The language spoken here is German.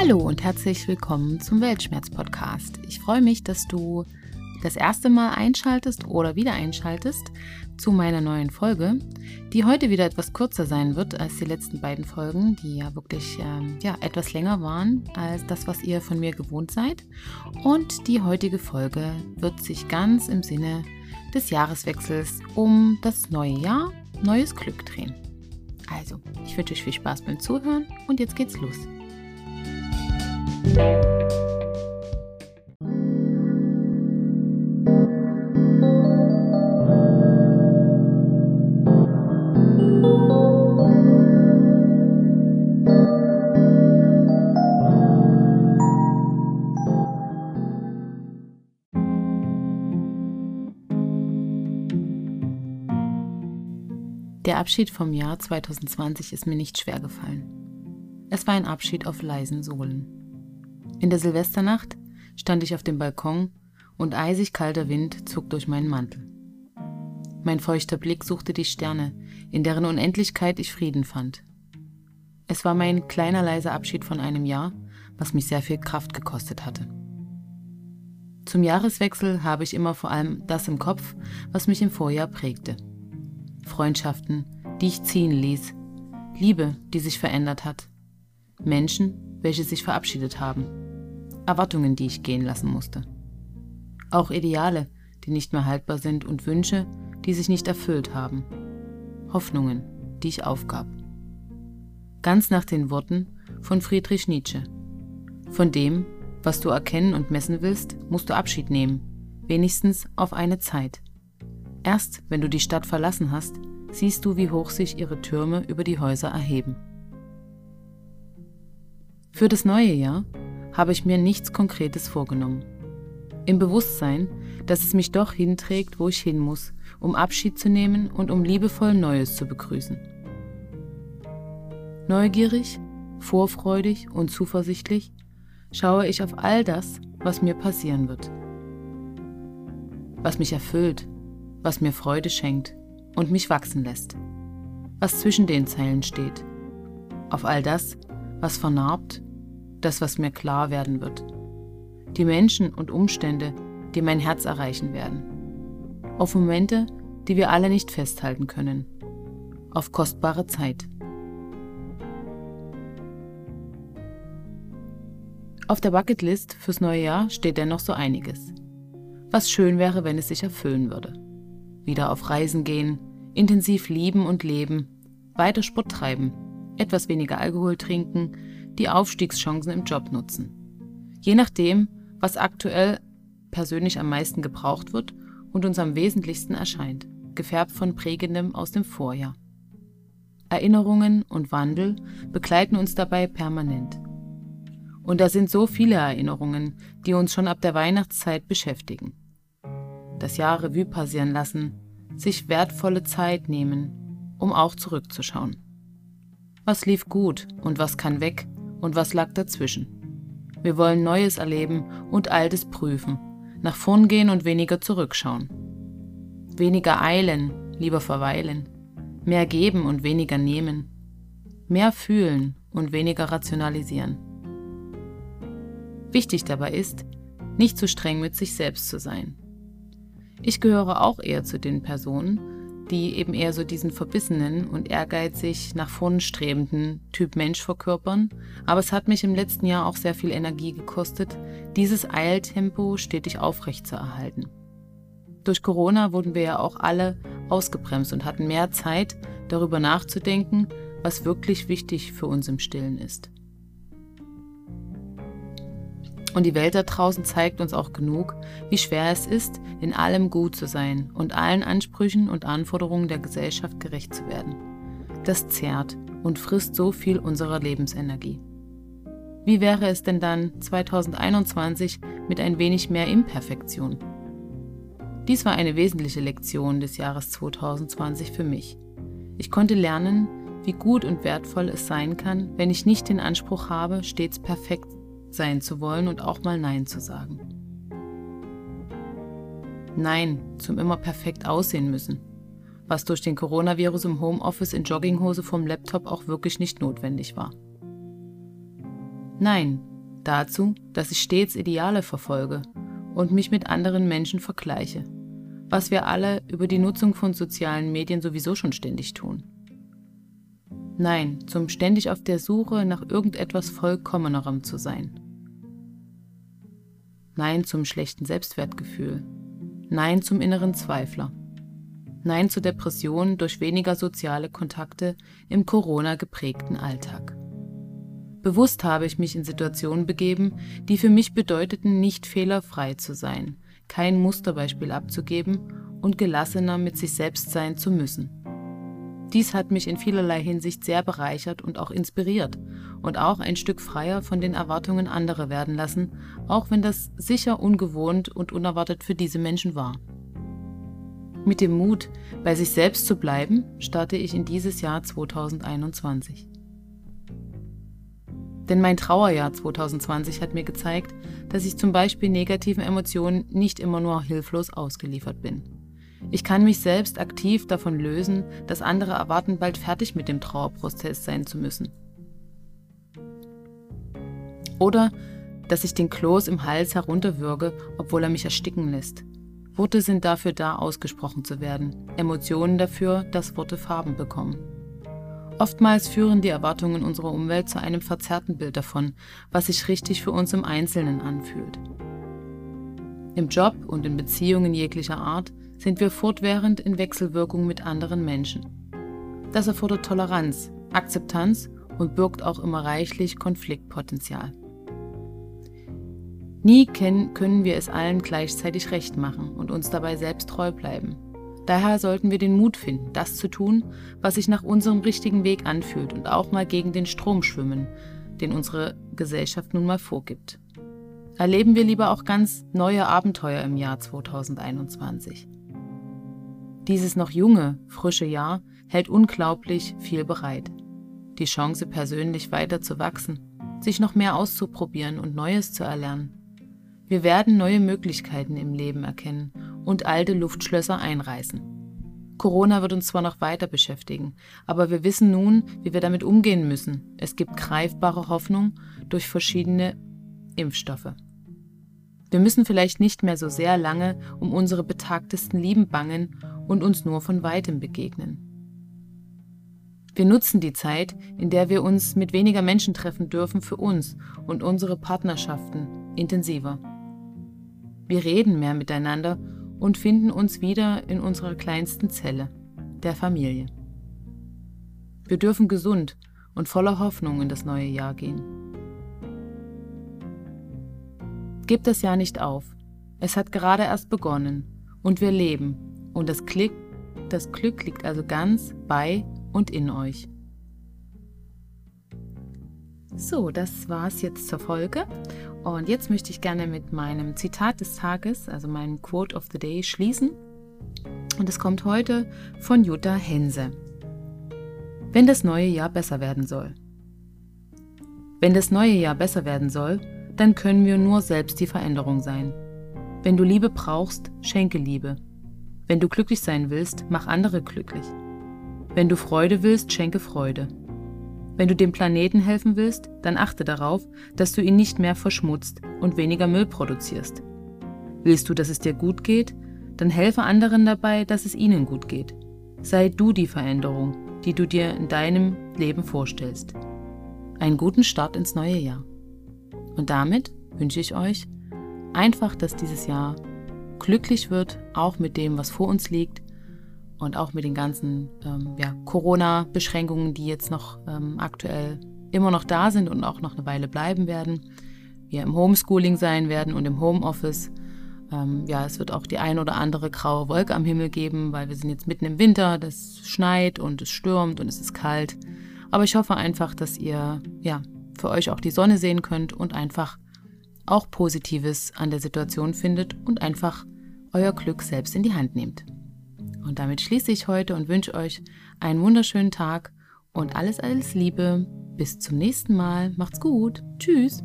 Hallo und herzlich willkommen zum Weltschmerz-Podcast. Ich freue mich, dass du das erste Mal einschaltest oder wieder einschaltest zu meiner neuen Folge, die heute wieder etwas kürzer sein wird als die letzten beiden Folgen, die ja wirklich ähm, ja, etwas länger waren als das, was ihr von mir gewohnt seid. Und die heutige Folge wird sich ganz im Sinne des Jahreswechsels um das neue Jahr, neues Glück drehen. Also, ich wünsche euch viel Spaß beim Zuhören und jetzt geht's los. Der Abschied vom Jahr 2020 ist mir nicht schwer gefallen. Es war ein Abschied auf leisen Sohlen. In der Silvesternacht stand ich auf dem Balkon und eisig kalter Wind zog durch meinen Mantel. Mein feuchter Blick suchte die Sterne, in deren Unendlichkeit ich Frieden fand. Es war mein kleiner leiser Abschied von einem Jahr, was mich sehr viel Kraft gekostet hatte. Zum Jahreswechsel habe ich immer vor allem das im Kopf, was mich im Vorjahr prägte. Freundschaften, die ich ziehen ließ, Liebe, die sich verändert hat, Menschen, welche sich verabschiedet haben, Erwartungen, die ich gehen lassen musste. Auch Ideale, die nicht mehr haltbar sind und Wünsche, die sich nicht erfüllt haben. Hoffnungen, die ich aufgab. Ganz nach den Worten von Friedrich Nietzsche. Von dem, was du erkennen und messen willst, musst du Abschied nehmen, wenigstens auf eine Zeit. Erst wenn du die Stadt verlassen hast, siehst du, wie hoch sich ihre Türme über die Häuser erheben. Für das neue Jahr habe ich mir nichts Konkretes vorgenommen. Im Bewusstsein, dass es mich doch hinträgt, wo ich hin muss, um Abschied zu nehmen und um liebevoll Neues zu begrüßen. Neugierig, vorfreudig und zuversichtlich schaue ich auf all das, was mir passieren wird. Was mich erfüllt, was mir Freude schenkt und mich wachsen lässt. Was zwischen den Zeilen steht. Auf all das, was vernarbt, das, was mir klar werden wird. Die Menschen und Umstände, die mein Herz erreichen werden. Auf Momente, die wir alle nicht festhalten können. Auf kostbare Zeit. Auf der Bucketlist fürs neue Jahr steht dennoch so einiges. Was schön wäre, wenn es sich erfüllen würde wieder auf Reisen gehen, intensiv lieben und leben, weiter Sport treiben, etwas weniger Alkohol trinken, die Aufstiegschancen im Job nutzen. Je nachdem, was aktuell persönlich am meisten gebraucht wird und uns am wesentlichsten erscheint, gefärbt von prägendem aus dem Vorjahr. Erinnerungen und Wandel begleiten uns dabei permanent. Und da sind so viele Erinnerungen, die uns schon ab der Weihnachtszeit beschäftigen das Jahr Revue passieren lassen, sich wertvolle Zeit nehmen, um auch zurückzuschauen. Was lief gut und was kann weg und was lag dazwischen? Wir wollen Neues erleben und Altes prüfen, nach vorn gehen und weniger zurückschauen. Weniger eilen, lieber verweilen, mehr geben und weniger nehmen, mehr fühlen und weniger rationalisieren. Wichtig dabei ist, nicht zu streng mit sich selbst zu sein ich gehöre auch eher zu den Personen, die eben eher so diesen verbissenen und ehrgeizig nach vorn strebenden Typ Mensch verkörpern. Aber es hat mich im letzten Jahr auch sehr viel Energie gekostet, dieses Eiltempo stetig aufrecht zu erhalten. Durch Corona wurden wir ja auch alle ausgebremst und hatten mehr Zeit, darüber nachzudenken, was wirklich wichtig für uns im Stillen ist. Und die Welt da draußen zeigt uns auch genug, wie schwer es ist, in allem gut zu sein und allen Ansprüchen und Anforderungen der Gesellschaft gerecht zu werden. Das zehrt und frisst so viel unserer Lebensenergie. Wie wäre es denn dann 2021 mit ein wenig mehr Imperfektion? Dies war eine wesentliche Lektion des Jahres 2020 für mich. Ich konnte lernen, wie gut und wertvoll es sein kann, wenn ich nicht den Anspruch habe, stets perfekt sein zu wollen und auch mal Nein zu sagen. Nein zum immer perfekt aussehen müssen, was durch den Coronavirus im Homeoffice in Jogginghose vom Laptop auch wirklich nicht notwendig war. Nein, dazu, dass ich stets Ideale verfolge und mich mit anderen Menschen vergleiche, was wir alle über die Nutzung von sozialen Medien sowieso schon ständig tun. Nein, zum ständig auf der Suche nach irgendetwas Vollkommenerem zu sein. Nein zum schlechten Selbstwertgefühl. Nein zum inneren Zweifler. Nein zu Depressionen durch weniger soziale Kontakte im Corona geprägten Alltag. Bewusst habe ich mich in Situationen begeben, die für mich bedeuteten, nicht fehlerfrei zu sein, kein Musterbeispiel abzugeben und gelassener mit sich selbst sein zu müssen. Dies hat mich in vielerlei Hinsicht sehr bereichert und auch inspiriert und auch ein Stück freier von den Erwartungen anderer werden lassen, auch wenn das sicher ungewohnt und unerwartet für diese Menschen war. Mit dem Mut, bei sich selbst zu bleiben, starte ich in dieses Jahr 2021. Denn mein Trauerjahr 2020 hat mir gezeigt, dass ich zum Beispiel negativen Emotionen nicht immer nur hilflos ausgeliefert bin. Ich kann mich selbst aktiv davon lösen, dass andere erwarten, bald fertig mit dem Trauerprozess sein zu müssen. Oder dass ich den Kloß im Hals herunterwürge, obwohl er mich ersticken lässt. Worte sind dafür da, ausgesprochen zu werden, Emotionen dafür, dass Worte Farben bekommen. Oftmals führen die Erwartungen unserer Umwelt zu einem verzerrten Bild davon, was sich richtig für uns im Einzelnen anfühlt. Im Job und in Beziehungen jeglicher Art sind wir fortwährend in Wechselwirkung mit anderen Menschen. Das erfordert Toleranz, Akzeptanz und birgt auch immer reichlich Konfliktpotenzial. Nie können wir es allen gleichzeitig recht machen und uns dabei selbst treu bleiben. Daher sollten wir den Mut finden, das zu tun, was sich nach unserem richtigen Weg anfühlt und auch mal gegen den Strom schwimmen, den unsere Gesellschaft nun mal vorgibt. Erleben wir lieber auch ganz neue Abenteuer im Jahr 2021. Dieses noch junge, frische Jahr hält unglaublich viel bereit. Die Chance, persönlich weiter zu wachsen, sich noch mehr auszuprobieren und Neues zu erlernen. Wir werden neue Möglichkeiten im Leben erkennen und alte Luftschlösser einreißen. Corona wird uns zwar noch weiter beschäftigen, aber wir wissen nun, wie wir damit umgehen müssen. Es gibt greifbare Hoffnung durch verschiedene Impfstoffe. Wir müssen vielleicht nicht mehr so sehr lange um unsere betagtesten Lieben bangen und uns nur von weitem begegnen. Wir nutzen die Zeit, in der wir uns mit weniger Menschen treffen dürfen, für uns und unsere Partnerschaften intensiver. Wir reden mehr miteinander und finden uns wieder in unserer kleinsten Zelle, der Familie. Wir dürfen gesund und voller Hoffnung in das neue Jahr gehen. Gebt das Jahr nicht auf. Es hat gerade erst begonnen und wir leben und das, Klick, das Glück liegt also ganz bei und in euch. So, das war's jetzt zur Folge. Und jetzt möchte ich gerne mit meinem Zitat des Tages, also meinem Quote of the Day, schließen. Und es kommt heute von Jutta Hense. Wenn das neue Jahr besser werden soll. Wenn das neue Jahr besser werden soll, dann können wir nur selbst die Veränderung sein. Wenn du Liebe brauchst, schenke Liebe. Wenn du glücklich sein willst, mach andere glücklich. Wenn du Freude willst, schenke Freude. Wenn du dem Planeten helfen willst, dann achte darauf, dass du ihn nicht mehr verschmutzt und weniger Müll produzierst. Willst du, dass es dir gut geht, dann helfe anderen dabei, dass es ihnen gut geht. Sei du die Veränderung, die du dir in deinem Leben vorstellst. Einen guten Start ins neue Jahr. Und damit wünsche ich euch einfach, dass dieses Jahr glücklich wird, auch mit dem, was vor uns liegt und auch mit den ganzen ähm, ja, Corona-Beschränkungen, die jetzt noch ähm, aktuell immer noch da sind und auch noch eine Weile bleiben werden. Wir im Homeschooling sein werden und im Homeoffice. Ähm, ja, es wird auch die ein oder andere graue Wolke am Himmel geben, weil wir sind jetzt mitten im Winter, das schneit und es stürmt und es ist kalt. Aber ich hoffe einfach, dass ihr ja für euch auch die Sonne sehen könnt und einfach auch Positives an der Situation findet und einfach euer Glück selbst in die Hand nehmt. Und damit schließe ich heute und wünsche euch einen wunderschönen Tag und alles, alles Liebe. Bis zum nächsten Mal. Macht's gut. Tschüss.